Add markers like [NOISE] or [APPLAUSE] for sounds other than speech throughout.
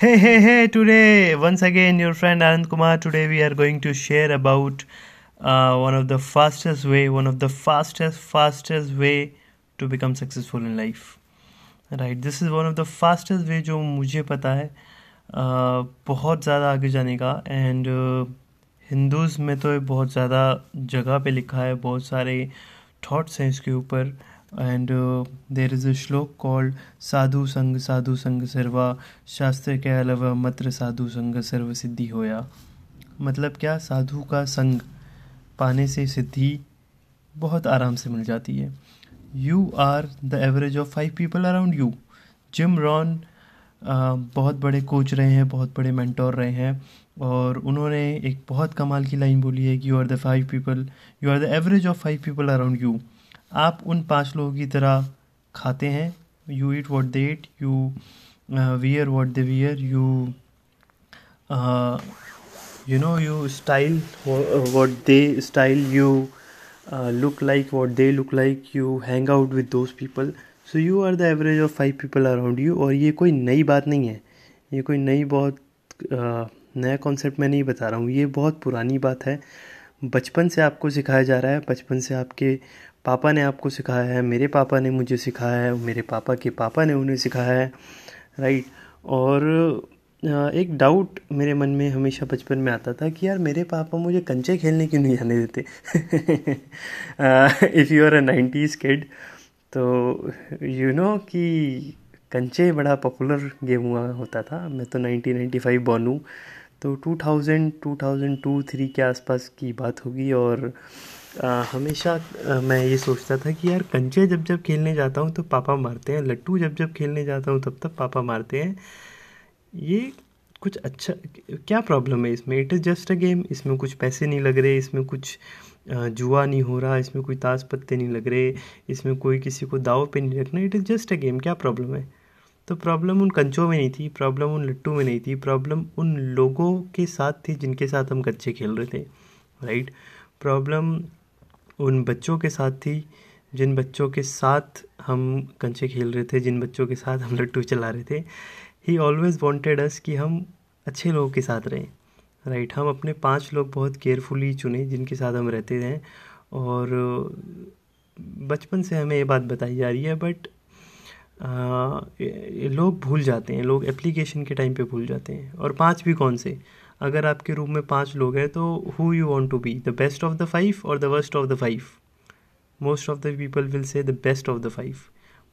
Hey, hey, hey, today, once again, your friend Anand Kumar. Today, we are going to share about uh, one of the fastest way, one of the fastest, fastest way to become successful in life. Right, this is one of the fastest way जो मुझे पता है uh, बहुत ज़्यादा आगे जाने का and Hindus में तो बहुत ज़्यादा जगह पे लिखा है बहुत सारे थॉट्स हैं इसके ऊपर and uh, there is a श्लोक called साधु संग साधु संग सर्वा शास्त्र के अलावा मत्र साधु संग सर्व सिद्धि होया मतलब क्या? साधु का संग पाने से सिद्धि बहुत आराम से मिल जाती है। You are the average of five people around you Jim Rohn बहुत बड़े कोच रहे हैं बहुत बड़े मेंटोर रहे हैं। और उन्होंने एक बहुत कमाल की लाइन बोली है कि you are the five people you are the average of five people around you आप उन पाँच लोगों की तरह खाते हैं। You eat what they eat you wear what they wear you you know you style what they style you look like what they look like you hang out with those people so you are the average of five people around you और ये कोई नई बात नहीं है। ये कोई नई बहुत uh, नया कॉन्सेप्ट मैं नहीं बता रहा हूँ। ये बहुत पुरानी बात है। बचपन से आपको सिखाया जा रहा है। बचपन से आपके पापा ने आपको सिखाया है मेरे पापा ने मुझे सिखाया है मेरे पापा के पापा ने उन्हें सिखाया है राइट और एक डाउट मेरे मन में हमेशा बचपन में आता था कि यार मेरे पापा मुझे कंचे खेलने क्यों नहीं जाने देते? If you are a nineties kid तो यू you नो know कि कंचे बड़ा पॉपुलर गेम हुआ होता था। मैं तो 1995 बॉर्न हूँ तो 2000 2002 3 के आसपास की बात होगी और आ, हमेशा मैं ये सोचता था कि यार कंचे जब जब खेलने जाता हूँ तो पापा मारते हैं लट्टू जब जब खेलने जाता हूँ तब तब पापा मारते हैं। ये कुछ अच्छा क्या प्रॉब्लम है इसमें? It is just a game इसमें कुछ पैसे नहीं लग रहे, इसमें कुछ जुआ नहीं हो रहा, इसमें कोई ताश पत्ते नहीं लग रहे, इसमें कोई किसी को दाव पे नहीं रखना। It is just a game क्या प्रॉब्लम है? तो प्रॉब्लम उन कंचों में नहीं थी प्रॉब्लम उन लट्टू में नहीं थी प्रॉब्लम उन लोगों के साथ थी जिनके साथ हम कच्चे खेल रहे थे राइट प्रॉब्लम उन बच्चों के साथ थी, जिन बच्चों के साथ हम कंचे खेल रहे थे, जिन बच्चों के साथ हम लट्टू चला रहे थे। ही ऑलवेज़ वॉन्टेड अस कि हम अच्छे लोगों के साथ रहें। राइट हम अपने पाँच लोग बहुत केयरफुली चुने, जिनके साथ हम रहते हैं और बचपन से हमें ये बात बताई जा रही है बट लोग भूल जाते हैं, लोग एप्लीकेशन के टाइम पे भूल जाते हैं। और पाँच भी कौन से? अगर आपके रूम में पाँच लोग हैं तो who you want to be the best of the five और the worst of the five most of the people will say the best of the five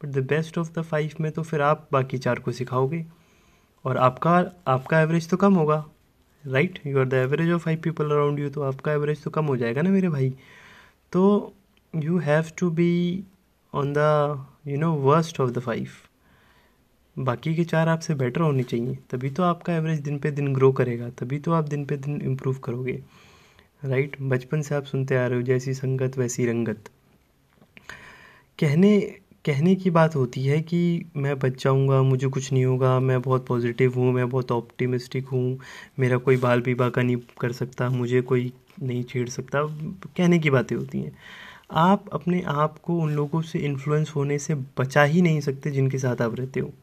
but the best of the five में तो फिर आप बाकी चार को सिखाओगे। और आपका आपका एवरेज तो कम होगा right you are the average of five people around you तो आपका एवरेज तो कम हो जाएगा ना मेरे भाई? तो you have to be on the you know worst of the five बाकी के चार आपसे बेटर होने चाहिए। तभी तो आपका एवरेज दिन पे दिन ग्रो करेगा, तभी तो आप दिन पे दिन इम्प्रूव करोगे। राइट बचपन से आप सुनते आ रहे हो, जैसी संगत वैसी रंगत। कहने कहने की बात होती है कि मैं बच जाऊँगा, मुझे कुछ नहीं होगा, मैं बहुत पॉजिटिव हूँ, मैं बहुत ऑप्टिमिस्टिक हूँ, मेरा कोई बाल विवाह का नहीं कर सकता, मुझे कोई नहीं छेड़ सकता। कहने की बातें होती हैं। आप अपने आप को उन लोगों से इन्फ्लुएंस होने से बचा ही नहीं सकते जिनके साथ आप रहते हो।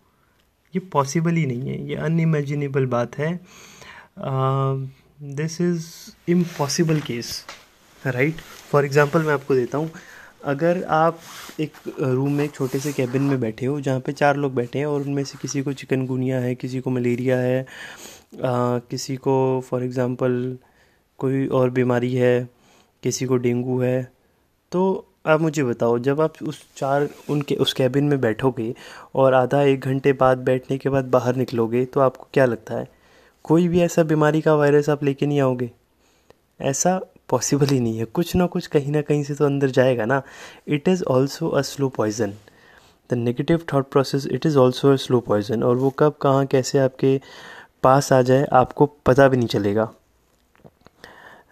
ये पॉसिबल ही नहीं है ये अनइमेजिनेबल बात है। This is impossible case right for example मैं आपको देता हूँ अगर आप एक रूम में एक छोटे से कैबिन में बैठे हो जहाँ पे चार लोग बैठे हैं और उनमें से किसी को चिकनगुनिया है किसी को मलेरिया है आ, किसी को फॉर एग्ज़ाम्पल कोई और बीमारी है किसी को डेंगू है तो आप मुझे बताओ, जब आप उस चार उनके, उस कैबिन में बैठोगे और आधा एक घंटे बाद बैठने के बाद बाहर निकलोगे तो आपको क्या लगता है? कोई भी ऐसा बीमारी का वायरस आप लेके नहीं आओगे। ऐसा पॉसिबल ही नहीं है। कुछ ना कुछ कहीं ना कहीं से तो अंदर जाएगा ना। It is also a slow poison the negative thought process it is also a slow poison और वो कब, कहाँ, कैसे आपके पास आ जाए, आपको पता भी नहीं चलेगा।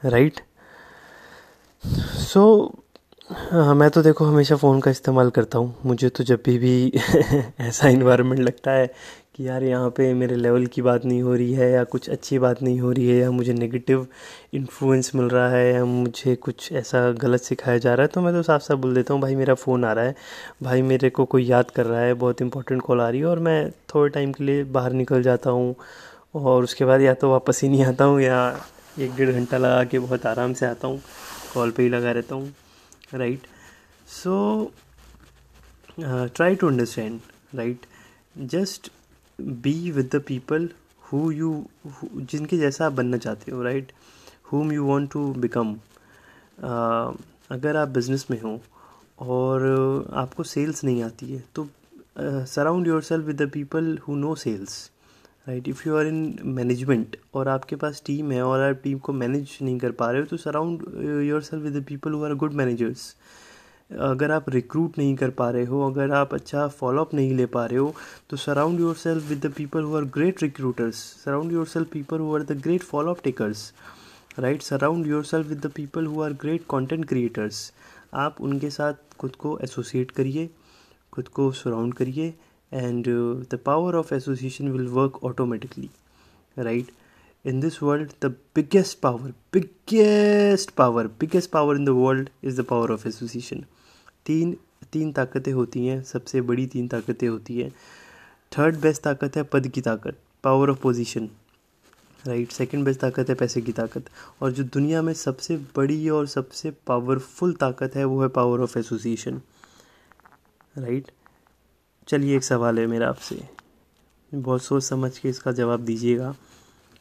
Right right? सो हाँ मैं तो देखो हमेशा फ़ोन का इस्तेमाल करता हूँ। मुझे तो जब भी भी [LAUGHS] ऐसा इन्वायरमेंट लगता है कि यार यहाँ पे मेरे लेवल की बात नहीं हो रही है या कुछ अच्छी बात नहीं हो रही है या मुझे नेगेटिव इन्फ्लुएंस मिल रहा है या मुझे कुछ ऐसा गलत सिखाया जा रहा है तो मैं तो साफ़ साफ़ बोल देता हूँ, भाई, मेरा फ़ोन आ रहा है। भाई, मेरे को कोई याद कर रहा है, बहुत इंपॉर्टेंट कॉल आ रही है और मैं थोड़े टाइम के लिए बाहर निकल जाता हूँ और उसके बाद या तो वापस ही नहीं आता हूँ या एक डेढ़ घंटा लगा के बहुत आराम से आता हूँ कॉल पर ही लगा रहता हूँ। Right so try to understand right just be with the people who you जिनके जैसा आप बनना चाहते हो right whom you want to become अगर आप बिज़नेस में हो और आपको सेल्स नहीं आती है तो surround yourself with the people who know sales right if you are in management और आपके पास टीम है और आप टीम को मैनेज नहीं कर पा रहे हो तो surround yourself with the people who are good managers अगर आप रिक्रूट नहीं कर पा रहे हो, अगर आप अच्छा फॉलोअप नहीं ले पा रहे हो तो surround yourself with the people who are great recruiters surround yourself people who are the great follow up takers right surround yourself with the people who are great content creators आप उनके साथ खुद को एसोसिएट करिए, खुद को surround करिए and uh, the power of association will work automatically right in this world the biggest power biggest power biggest power in the world is the power of association तीन तीन ताकतें होती हैं सबसे बड़ी तीन ताकतें होती हैं थर्ड बेस्ट ताकत है पद की ताकत power of position right second best ताकत है पैसे की ताकत और जो दुनिया में सबसे बड़ी और सबसे पावरफुल ताकत है वो है पावर ऑफ़ एसोसिएशन राइट चलिए एक सवाल है मेरा आपसे। बहुत सोच समझ के इसका जवाब दीजिएगा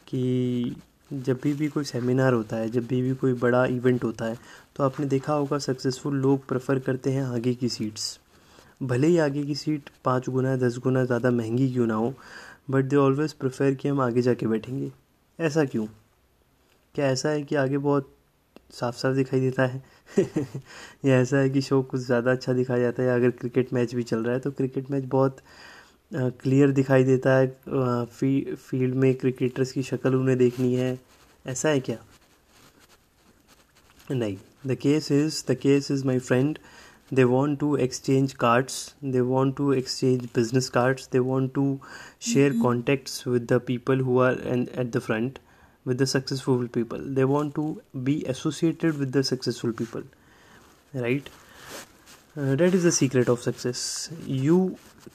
कि जब भी भी कोई सेमिनार होता है, जब भी भी कोई बड़ा इवेंट होता है तो आपने देखा होगा सक्सेसफुल लोग प्रेफर करते हैं आगे की सीट्स भले ही आगे की सीट पाँच गुना, दस गुना ज़्यादा महँगी क्यों ना हो बट दे ऑलवेज़ प्रेफर कि हम आगे जाके बैठेंगे। ऐसा क्यों? क्या ऐसा है कि आगे बहुत साफ़ साफ़ दिखाई देता है। [LAUGHS] या ऐसा है कि शो कुछ ज़्यादा अच्छा दिखाया जाता है अगर क्रिकेट मैच भी चल रहा है तो क्रिकेट मैच बहुत क्लियर दिखाई देता है। फ़ी फ़ील्ड में क्रिकेटर्स की शक्ल उन्हें देखनी है। ऐसा है क्या? नहीं। The case is the case is my friend they want to exchange cards they want to exchange business cards they want to share contacts with the people who are and at the front with the successful people. They want to be associated with the successful people right? Uh, is the secret of success you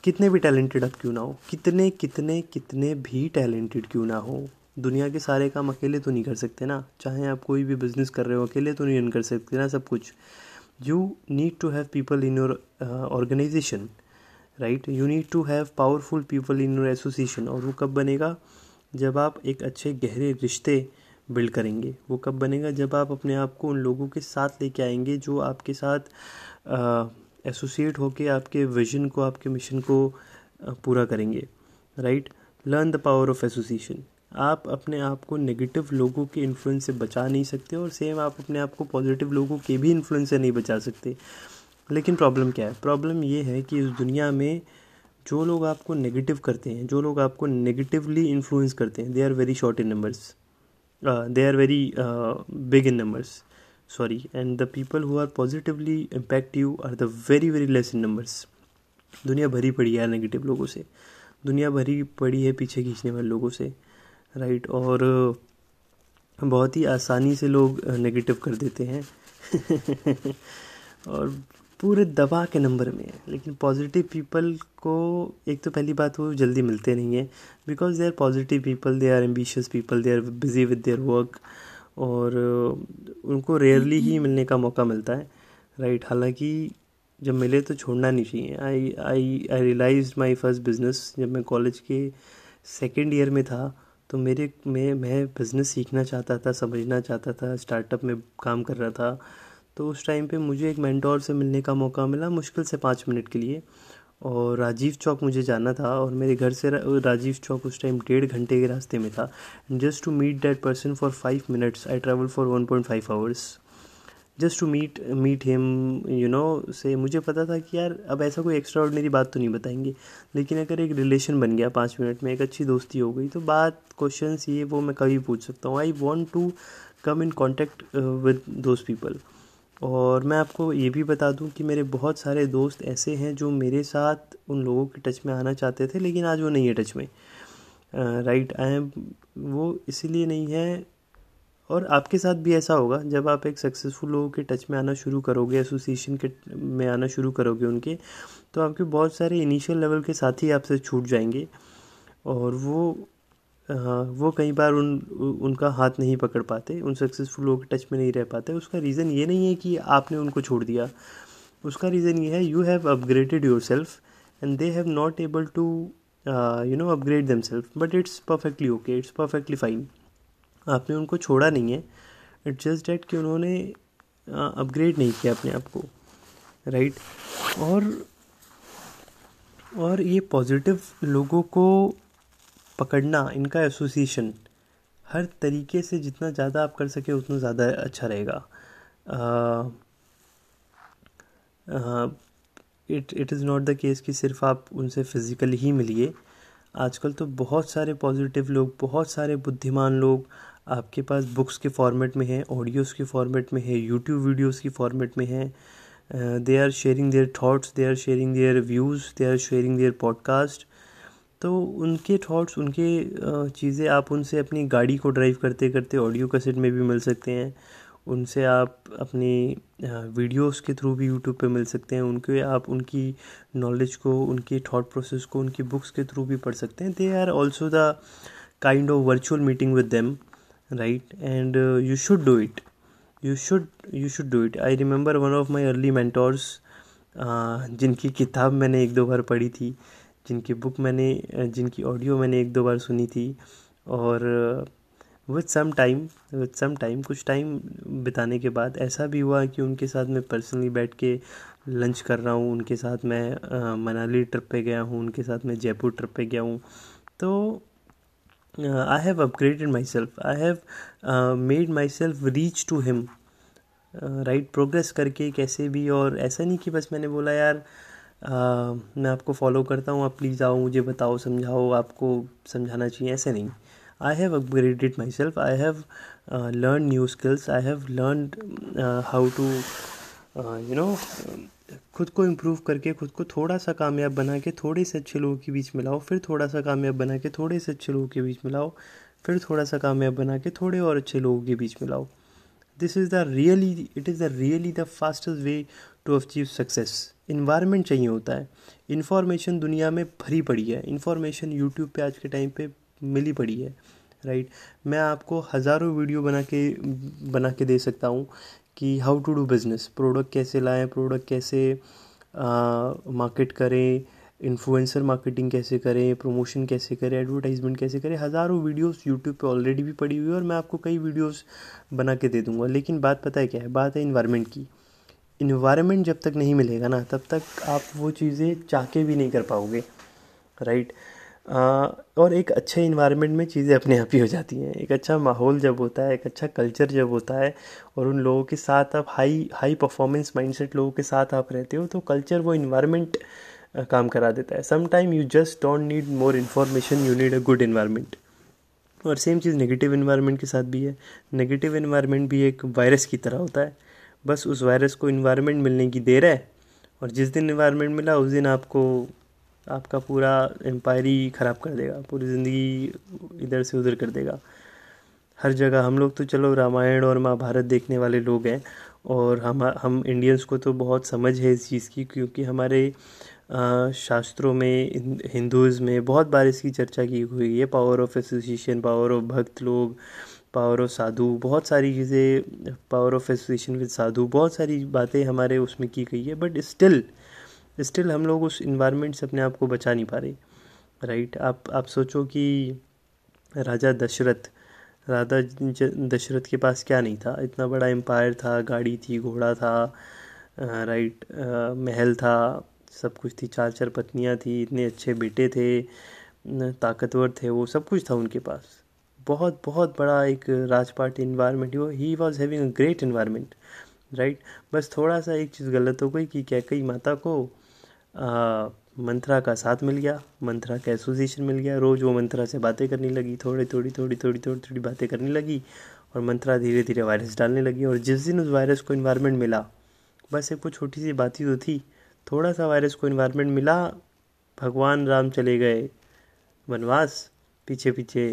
कितने भी talented आप क्यों ना हो? कितने कितने कितने भी टैलेंटेड क्यों ना हो? दुनिया के सारे काम अकेले तो नहीं कर सकते ना? चाहे आप कोई भी बिज़नेस कर रहे हो अकेले तो नहीं रन कर सकते ना सब कुछ. You need to have people in your organization right you need to have powerful people in your association और वो कब बनेगा? जब आप एक अच्छे गहरे रिश्ते बिल्ड करेंगे, वो कब बनेगा? जब आप अपने आप को उन लोगों के साथ लेके आएँगे जो आपके साथ एसोसिएट होके आपके विजन को, आपके मिशन को पूरा करेंगे right learn the power of association आप अपने आप को नेगेटिव लोगों के इन्फ्लुएंस से बचा नहीं सकते और सेम आप अपने आप को पॉजिटिव लोगों के भी इन्फ्लुएंस से नहीं बचा सकते। लेकिन प्रॉब्लम क्या है? प्रॉब्लम ये है कि इस दुनिया में जो लोग आपको नेगेटिव करते हैं जो लोग आपको नेगेटिवली इन्फ्लुएंस करते हैं they are very short in numbers they are very big in numbers sorry and the people who are positively impact you are the very very less in numbers दुनिया भरी पड़ी है नेगेटिव लोगों से। दुनिया भरी पड़ी है पीछे खींचने वाले लोगों से। राइट? और uh, बहुत ही आसानी से लोग नेगेटिव uh, कर देते हैं। [LAUGHS] और पूरे दबा के नंबर में है, लेकिन पॉजिटिव पीपल को एक तो पहली बात वो जल्दी मिलते नहीं है because they are positive people they are ambitious people they are busy with their work और उनको रेयरली ही मिलने का मौका मिलता है राइट हालाँकि जब मिले तो छोड़ना नहीं चाहिए। I I I realize my first business जब मैं कॉलेज के सेकेंड ईयर में था तो मेरे, में, मैं बिज़नेस सीखना चाहता था, समझना चाहता था स्टार्टअप में काम कर रहा था तो उस टाइम पे मुझे एक मैंटोर से मिलने का मौका मिला मुश्किल से पाँच मिनट के लिए। और राजीव चौक मुझे जाना था और मेरे घर से राजीव चौक उस टाइम डेढ़ घंटे के रास्ते में था। Just to meet that person for five minutes I travel for one point five hours just to meet meet him you know से मुझे पता था कि यार, अब ऐसा कोई एक्स्ट्रा ऑर्डनरी बात तो नहीं बताएँगे। लेकिन अगर एक रिलेशन बन गया पाँच मिनट में, एक अच्छी दोस्ती हो गई तो बात क्वेश्चन ये वो मैं कभी पूछ सकता हूँ। I want to come in contact with those people और मैं आपको ये भी बता दूँ कि मेरे बहुत सारे दोस्त ऐसे हैं जो मेरे साथ उन लोगों के टच में आना चाहते थे, लेकिन आज वो नहीं है टच में। राइट आई एम वो इसीलिए नहीं है, और आपके साथ भी ऐसा होगा, जब आप एक सक्सेसफुल लोगों के टच में आना शुरू करोगे एसोसिएशन के में आना शुरू करोगे उनके तो आपके बहुत सारे इनिशियल लेवल के साथी आपसे छूट जाएँगे। और वो हाँ वो कई बार उन उनका हाथ नहीं पकड़ पाते उन सक्सेसफुल लोगों के टच में नहीं रह पाते। उसका रीज़न ये नहीं है कि आपने उनको छोड़ दिया। उसका रीज़न ये है you have upgraded yourself and they have not able to you know upgrade themself but it's perfectly okay it's perfectly fine आपने उनको छोड़ा नहीं है इट्स जस्ट डेट कि उन्होंने अपग्रेड uh, नहीं किया अपने आप को राइट और और ये पॉजिटिव लोगों को पकड़ना, इनका एसोसिएशन हर तरीके से जितना ज़्यादा आप कर सके उतना ज़्यादा अच्छा रहेगा। It it is not the case कि सिर्फ़ आप उनसे फिज़िकली ही मिलिए। आजकल तो बहुत सारे पॉजिटिव लोग, बहुत सारे बुद्धिमान लोग आपके पास बुक्स के फॉर्मेट में हैं ऑडियोज़ के फॉर्मेट में है यूट्यूब वीडियोज़ की फॉर्मेट में हैं। They are sharing their thoughts they are sharing their views they are sharing their podcast तो उनके थॉट्स उनके चीज़ें आप उनसे अपनी गाड़ी को ड्राइव करते करते ऑडियो कैसेट में भी मिल सकते हैं। उनसे आप अपनी वीडियोस के थ्रू भी यूट्यूब पे मिल सकते हैं। उनके, आप उनकी नॉलेज को, उनकी थॉट प्रोसेस को, उनकी बुक्स के थ्रू भी पढ़ सकते हैं। They are also the kind of virtual meeting with them right and you should do it you should you should do it I remember one of my early mentors जिनकी किताब मैंने एक दो बार पढ़ी थी जिनकी बुक मैंने जिनकी ऑडियो मैंने एक दो बार सुनी थी और with some time with some time कुछ टाइम बिताने के बाद ऐसा भी हुआ कि उनके साथ मैं पर्सनली बैठ के लंच कर रहा हूँ, उनके साथ मैं मनाली ट्रिप पे गया हूँ, उनके साथ मैं जयपुर ट्रिप पे गया हूँ। तो I have upgraded myself I have made myself reach to him right progress करके कैसे भी और ऐसा नहीं कि बस मैंने बोला, यार मैं आपको फॉलो करता हूँ, आप प्लीज़ आओ, मुझे बताओ, समझाओ, आपको समझाना चाहिए, ऐसे नहीं। I have upgraded myself I have learn new skills I have learn how to you know खुद को इम्प्रूव करके, खुद को थोड़ा सा कामयाब बना के, थोड़े से अच्छे लोगों के बीच में लाओ, फिर थोड़ा सा कामयाब बना के, थोड़े से अच्छे लोगों के बीच में लाओ, फिर थोड़ा सा कामयाब बना के, थोड़े और अच्छे लोगों के बीच में लाओ। This is the really it is the really the fastest way to achieve success environment चाहिए होता है। इन्फॉर्मेशन दुनिया में भरी पड़ी है। इन्फॉर्मेशन यूट्यूब पे आज के टाइम पे मिली पड़ी है। राइट मैं आपको हज़ारों वीडियो बना के बना के दे सकता हूँ कि how to do business product कैसे लाएँ प्रोडक्ट कैसे मार्केट करें इन्फ्लुएंसर मार्केटिंग कैसे करें प्रमोशन कैसे करें एडवर्टाइजमेंट कैसे करें। हज़ारों वीडियोस यूट्यूब पे ऑलरेडी भी पड़ी हुई है और मैं आपको कई वीडियोस बना के दे दूँगा। लेकिन बात पता है क्या है? बात है इन्वायरमेंट की। इन्वायरमेंट जब तक नहीं मिलेगा ना, तब तक आप वो चीज़ें चाह के भी नहीं कर पाओगे राइट और एक अच्छे इन्वायरमेंट में चीज़ें अपने आप ही हो जाती हैं। एक अच्छा माहौल जब होता है, एक अच्छा कल्चर जब होता है, और उन लोगों के साथ आप हाई हाई परफॉर्मेंस माइंडसेट लोगों के साथ आप रहते हो तो कल्चर वो इन्वायरमेंट काम करा देता है। Some time you just don't need more information you need a good environment और सेम चीज़ नेगेटिव इन्वायरमेंट के साथ भी है। नेगेटिव इन्वायरमेंट भी एक वायरस की तरह होता है। बस उस वायरस को इन्वायरमेंट मिलने की देर है। और जिस दिन इन्वायरमेंट मिला, उस दिन आपको, आपका पूरा एम्पायर ही ख़राब कर देगा, पूरी ज़िंदगी इधर से उधर कर देगा। हर जगह, हम लोग तो चलो रामायण और महाभारत देखने वाले लोग हैं, और हम हम इंडियंस को तो बहुत समझ है इस चीज़ की, क्योंकि हमारे शास्त्रों में, हिंदूज़ में बहुत बार इसकी चर्चा की हुई है। Power of association power of भक्त लोग पावर ऑफ़ साधु, बहुत सारी चीज़ें, पावर ऑफ़ एसोसिएशन विद साधु, बहुत सारी बातें हमारे उसमें की गई है बट स्टिल स्टिल हम लोग उस इन्वायरमेंट से अपने आप को बचा नहीं पा रहे राइट आप आप सोचो कि राजा दशरथ राजा दशरथ के पास क्या नहीं था? इतना बड़ा एम्पायर था, गाड़ी थी, घोड़ा था राइट महल था, सब कुछ थी चार चार पत्नियाँ थी, इतने अच्छे बेटे थे ताकतवर थे, वो सब कुछ था उनके पास। बहुत बहुत बड़ा एक राजपाट इन्वायरमेंट वो he was having a great environment right बस थोड़ा सा एक चीज़ गलत हो गई कि क्या कई माता को आ, मंत्रा का साथ मिल गया मंत्रा का एसोसिएशन मिल गया। रोज़ वो मंत्रा से बातें करने लगी थोड़ी थोड़ी थोड़ी थोड़ी थोड़ी थोड़ी बातें करने लगी और मंत्रा धीरे धीरे वायरस डालने लगी और जिस दिन उस वायरस को इन्वायरमेंट मिला बस एक वो छोटी सी बात ही तो थी। थोड़ा सा वायरस को इन्वायरमेंट मिला भगवान राम चले गए वनवास पीछे पीछे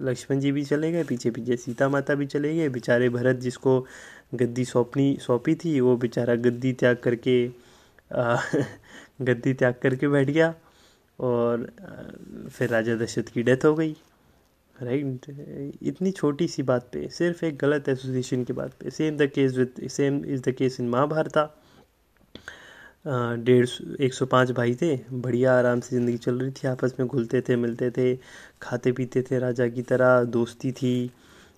लक्ष्मण जी भी चले गए, पीछे पीछे सीता माता भी चले गए। बेचारे भरत जिसको गद्दी सौंपनी, सौंपी थी, वो बेचारा गद्दी त्याग करके [LAUGHS] गद्दी त्याग करके बैठ गया और फिर राजा दशरथ की डेथ हो गई। राइट इतनी छोटी सी बात पे, सिर्फ़ एक गलत एसोसिएशन की बात पे। Same the case with same is the case in Mahabharata डेढ़ सौ, एक सौ पाँच भाई थे। बढ़िया आराम से ज़िंदगी चल रही थी। आपस में घुलते थे, मिलते थे, खाते पीते थे, राजा की तरह, दोस्ती थी।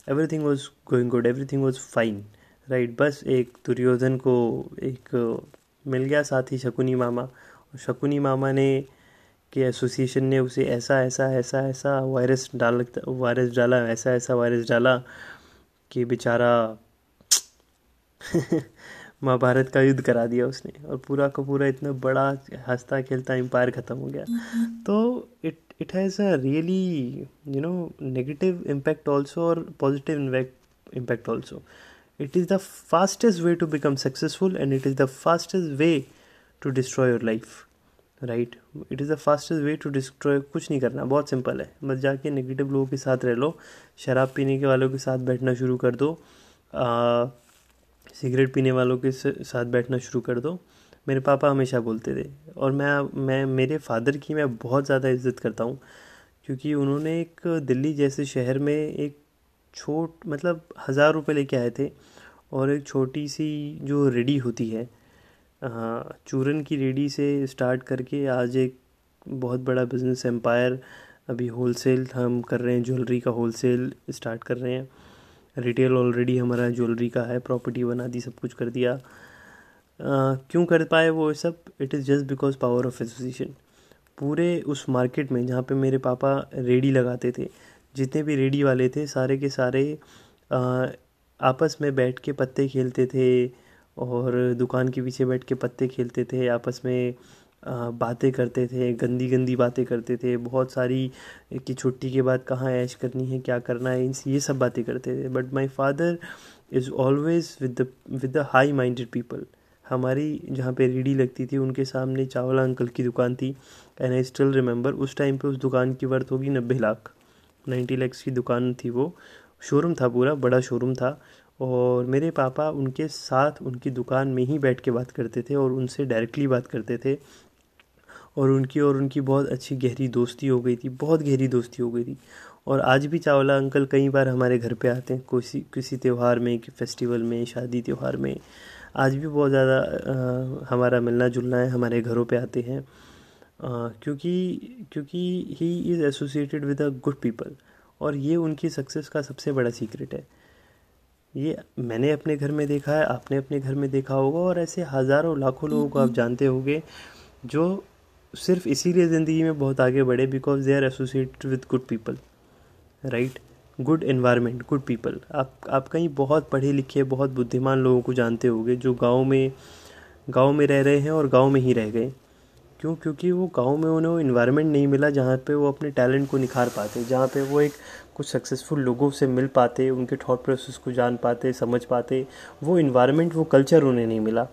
Everything was going good everything was fine right बस एक दुर्योधन को एक मिल गया साथी शकुनी मामा। और शकुनी मामा ने, कि एसोसिएशन ने उसे ऐसा ऐसा ऐसा ऐसा वायरस डाल वायरस डाला, ऐसा ऐसा वायरस डाला कि बेचारा [LAUGHS] महाभारत का युद्ध करा दिया उसने और पूरा का पूरा इतना बड़ा हंसता खेलता एम्पायर ख़त्म हो गया। तो it it has a really you know negative impact also और positive impact also it is the fastest way to become successful and it is the fastest way to destroy your life right it is the fastest way to destroy कुछ नहीं करना बहुत simple है। बस जाके negative लोगों के साथ रह लो शराब पीने के वालों के साथ बैठना शुरू कर दो सिगरेट पीने वालों के साथ बैठना शुरू कर दो। मेरे पापा हमेशा बोलते थे, और मैं मैं, मेरे फादर की मैं बहुत ज़्यादा इज़्ज़त करता हूँ, क्योंकि उन्होंने एक दिल्ली जैसे शहर में एक छोट मतलब हज़ार रुपये लेके आए थे, और एक छोटी सी जो रेडी होती है हाँ चूरन की रेडी से स्टार्ट करके आज एक बहुत बड़ा बिज़नेस एम्पायर, अभी होलसेल हम कर रहे हैं, ज्वेलरी का होलसेल स्टार्ट कर रहे हैं। रिटेल ऑलरेडी हमारा ज्वेलरी का है प्रॉपर्टी बना दी सब कुछ कर दिया। क्यों कर पाए वो सब? It is just because power of association पूरे उस मार्केट में जहाँ पे मेरे पापा रेडी लगाते थे जितने भी रेडी वाले थे सारे के सारे आ, आपस में बैठ के पत्ते खेलते थे और दुकान के पीछे बैठ के पत्ते खेलते थे आपस में बातें करते थे गंदी गंदी बातें करते थे, बहुत सारी कि छुट्टी के बाद कहाँ ऐश करनी है, क्या करना है ये सब बातें करते थे। But my father is always with the with the high minded people हमारी जहाँ पे रीडी लगती थी, उनके सामने चावला अंकल की दुकान थी एंड आई स्टिल रिमेंबर उस टाइम पे उस दुकान की वर्थ होगी नब्बे लाख। नाइन्टी लैक्स की दुकान थी वो। शोरूम था पूरा, बड़ा शोरूम था, और मेरे पापा उनके साथ उनकी दुकान में ही बैठ के बात करते थे, और उनसे डायरेक्टली बात करते थे। और उनकी और उनकी बहुत अच्छी गहरी दोस्ती हो गई थी बहुत गहरी दोस्ती हो गई थी। और आज भी चावला अंकल कई बार हमारे घर पे आते हैं किसी किसी त्यौहार में कि फेस्टिवल में शादी त्यौहार में। आज भी बहुत ज़्यादा हमारा मिलना जुलना है हमारे घरों पे आते हैं। क्योंकि क्योंकि he is associated with a good people और ये उनकी सक्सेस का सबसे बड़ा सीक्रेट है। ये मैंने अपने घर में देखा है आपने अपने घर में देखा होगा और ऐसे हज़ारों लाखों लोगों को आप जानते होंगे जो सिर्फ़ इसीलिए ज़िंदगी में बहुत आगे बढ़े because they are associated with good people right good environment good people आप आप कहीं बहुत पढ़े लिखे, बहुत बुद्धिमान लोगों को जानते होंगे जो गाँव में गाँव में रह रहे हैं और गाँव में ही रह गए। क्यों? क्योंकि वो गाँव में उन्हें वो इन्वायरमेंट नहीं मिला जहाँ पे वो अपने टैलेंट को निखार पाते, जहाँ पे वो एक कुछ सक्सेसफुल लोगों से मिल पाते, उनके थॉट प्रोसेस को जान पाते, समझ पाते। वो इन्वायरमेंट वो कल्चर उन्हें नहीं मिला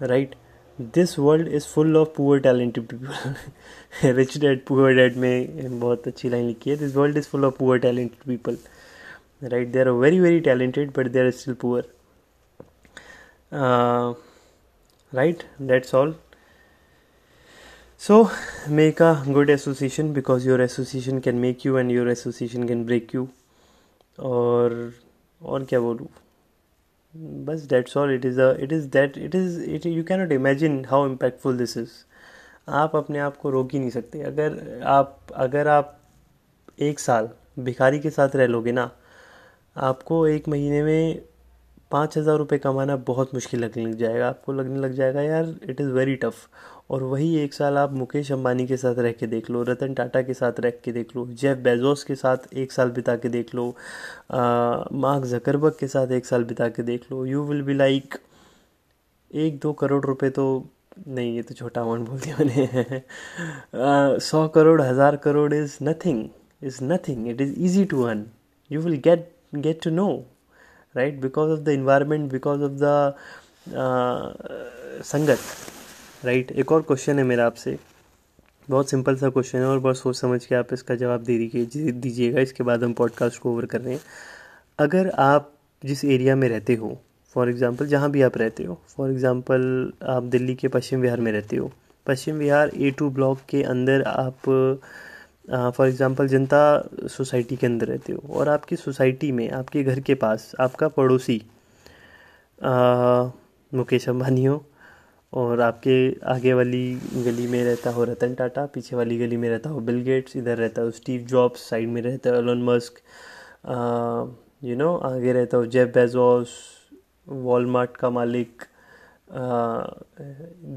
right this world is full of poor talented people Rich Dad Poor Dad में बहुत अच्छी लाइन लिखी है। This world is full of poor talented people right they are very very talented but they are still poor right that's all so, make a good association because your association can make you and your association can break you. और और क्या बोलूँ? बस that's all it is it is that it is it you cannot imagine how impactful this is आप अपने आप को रोक ही नहीं सकते। अगर आप अगर आप एक साल भिखारी के साथ रह लोगे ना, आपको एक महीने में पाँच हज़ार रुपये कमाना बहुत मुश्किल लगने लग जाएगा। आपको लगने लग जाएगा, यार इट इज़ वेरी टफ़ और वही एक साल आप मुकेश अंबानी के साथ रह के देख लो, रतन टाटा के साथ रह के देख लो, जेफ बेजोस के साथ एक साल बिता के देख लो मार्क जकरबर्ग के साथ एक साल बिता के देख लो। यू विल बी लाइक एक दो करोड़ रुपए तो नहीं, ये तो छोटा अमाउंट बोल दिया मैंने। [LAUGHS] सौ करोड़, हज़ार crore is nothing is nothing it is easy to earn you will get get to know right because of the environment because of the संगत। राइट एक और क्वेश्चन है मेरा आपसे। बहुत सिंपल सा क्वेश्चन है और बहुत सोच समझ के आप इसका जवाब दे दीजिए दीजिएगा। इसके बाद हम पॉडकास्ट को ओवर कर रहे हैं। अगर आप जिस एरिया में रहते हो फॉर एग्ज़ाम्पल जहाँ भी आप रहते हो फॉर एग्ज़ाम्पल आप दिल्ली के पश्चिम बिहार में रहते हो, Paschim Bihar A two block के अंदर आप फॉर एग्ज़ाम्पल जनता सोसाइटी के अंदर रहते हो और आपकी सोसाइटी में, आपके घर के पास, आपका पड़ोसी मुकेश अम्बानी हो और आपके आगे वाली गली में रहता हो रतन टाटा, पीछे वाली गली में रहता हो बिल गेट्स इधर रहता हो स्टीव जॉब्स साइड में रहता हो एलोन मस्क यू नो आगे रहता हो जेफ बेजोस वॉलमार्ट का मालिक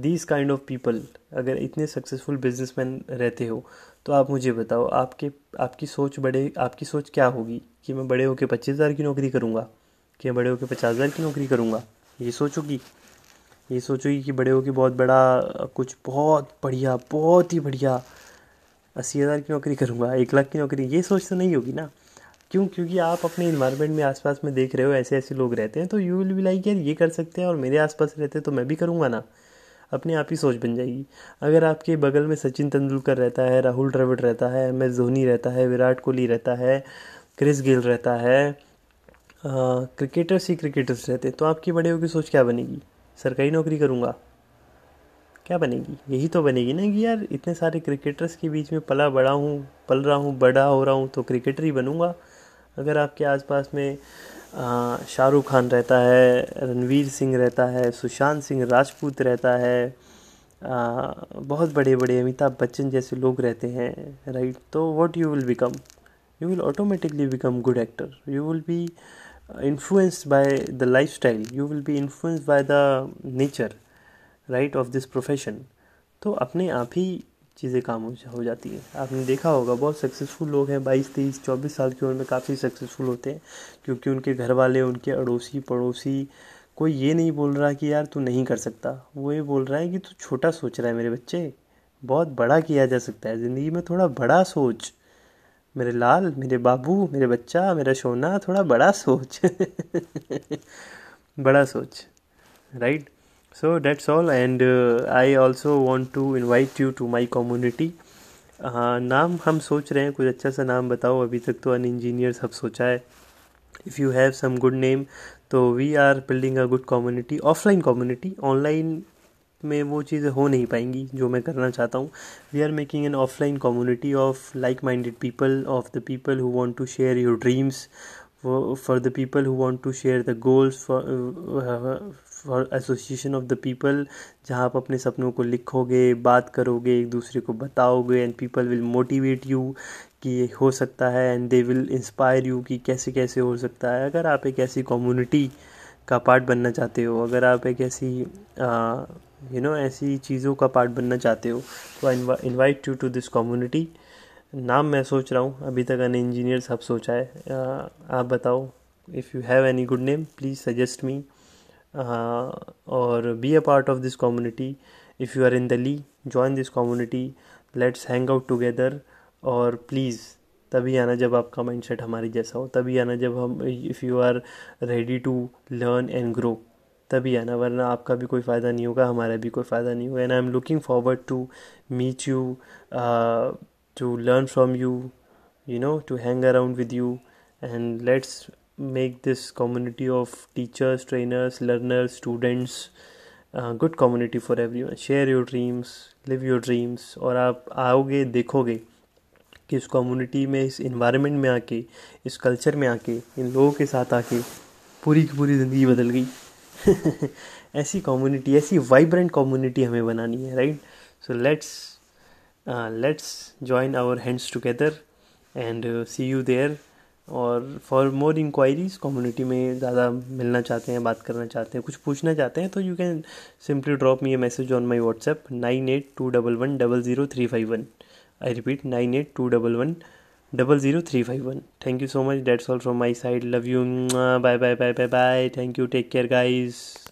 दीज काइंड ऑफ़ पीपल अगर इतने सक्सेसफुल बिजनेसमैन रहते हो तो आप मुझे बताओ, आपके, आपकी सोच बड़े, आपकी सोच क्या होगी कि मैं बड़े होकर पच्चीस हज़ार की नौकरी करूँगा? कि मैं बड़े होकर पचास हज़ार की नौकरी करूँगा? ये सोचोगी ये सोचोगी कि बड़े हो कि बहुत बड़ा, कुछ बहुत बढ़िया, बहुत ही बढ़िया अस्सी हज़ार की नौकरी करूँगा, एक लाख की नौकरी, ये सोच तो नहीं होगी ना? क्यों? क्योंकि आप अपने इन्वायरमेंट में आसपास में देख रहे हो, ऐसे ऐसे लोग रहते हैं तो यू विल बी लाइक यार, ये कर सकते हैं और मेरे आसपास रहते हैं तो मैं भी करूँगा ना? अपने आप ही सोच बन जाएगी। अगर आपके बगल में सचिन तेंदुलकर रहता है, राहुल द्रविड़ रहता है, एम एस धोनी रहता है, विराट कोहली रहता है, क्रिस गेल रहता है क्रिकेटर्स ही क्रिकेटर्स रहते हैं तो आपकी बड़े होगी सोच क्या बनेगी? सरकारी नौकरी करूँगा। क्या बनेगी? यही तो बनेगी ना कि यार इतने सारे क्रिकेटर्स के बीच में पला बड़ा हूँ पल रहा हूँ बड़ा हो रहा हूँ तो क्रिकेटर ही बनूँगा। अगर आपके आसपास में शाहरुख खान रहता है रणवीर सिंह रहता है सुशांत सिंह राजपूत रहता है आ, बहुत बड़े बड़े अमिताभ बच्चन जैसे लोग रहते हैं राइट तो what you will become you will automatically become good actor you will be by the lifestyle you will be influenced by the nature right of this profession तो अपने आप ही चीज़ें काम हो जाती है। आपने देखा होगा, बहुत सक्सेसफुल लोग हैं। बाईस, तेईस, चौबीस साल की उम्र में काफ़ी सक्सेसफुल होते हैं, क्योंकि उनके घर वाले उनके अड़ोसी, पड़ोसी, कोई ये नहीं बोल रहा कि यार तू नहीं कर सकता। वो ये बोल रहा है कि तू छोटा सोच रहा है मेरे बच्चे। बहुत बड़ा किया जा सकता है। ज़िंदगी में थोड़ा बड़ा सोच। मेरे लाल मेरे बाबू मेरे बच्चा मेरा सोना थोड़ा बड़ा सोच। [LAUGHS] बड़ा सोच right all and uh, i also want to invite you to my community. Uh, नाम हम सोच रहे हैं कुछ अच्छा सा नाम बताओ। अभी तक तो अन इंजीनियर सब सोचा है। If you have some good name तो we are building a good community offline community online में वो चीज़ें हो नहीं पाएँगी, जो मैं करना चाहता हूँ। We are making an offline community of like minded people of the people who want to share your dreams for the people who want to share the goals for for association of the people जहाँ आप अपने सपनों को लिखोगे, बात करोगे, एक दूसरे को बताओगे and people will motivate you कि ये हो सकता है and they will inspire you कि कैसे कैसे हो सकता है। अगर आप एक ऐसी कम्युनिटी का पार्ट बनना चाहते हो, अगर आप एक ऐसी यू नो ऐसी चीज़ों का पार्ट बनना चाहते हो तो I invite you to this community नाम मैं सोच रहा हूँ अभी तक अन इंजीनियर सब सोचा है uh, आप बताओ if you have any good name please suggest me और be a part of this community if you are in delhi join this community. Let's hang out together और प्लीज़ तभी आना जब आपका माइंडसेट हमारे जैसा हो तभी आना जब हम if you are ready to learn and grow तभी है ना, वरना आपका भी कोई फ़ायदा नहीं होगा, हमारा भी कोई फ़ायदा नहीं होगा। And I am looking forward to meet you to learn from you you know to hang around with you and let's make this community of teachers trainers learners students good community for every one share your dreams live your dreams और आप आओगे, देखोगे कि इस कम्युनिटी में, इस environment में आके, इस कल्चर में आके, इन लोगों के साथ आके पूरी की पूरी ज़िंदगी बदल गई। [LAUGHS] ऐसी कम्युनिटी ऐसी वाइब्रेंट कम्युनिटी हमें बनानी है right so let's let's join our hands together and see you there और फॉर मोर इंक्वायरीज कम्युनिटी में ज़्यादा मिलना चाहते हैं, बात करना चाहते हैं, कुछ पूछना चाहते हैं तो you can simply drop me a message on my WhatsApp nine eight two double one double zero three five one I repeat nine eight two double one double zero three five one. Thank you so much. That's all from my side. Love you. Bye bye bye bye bye. Thank you. Take care guys.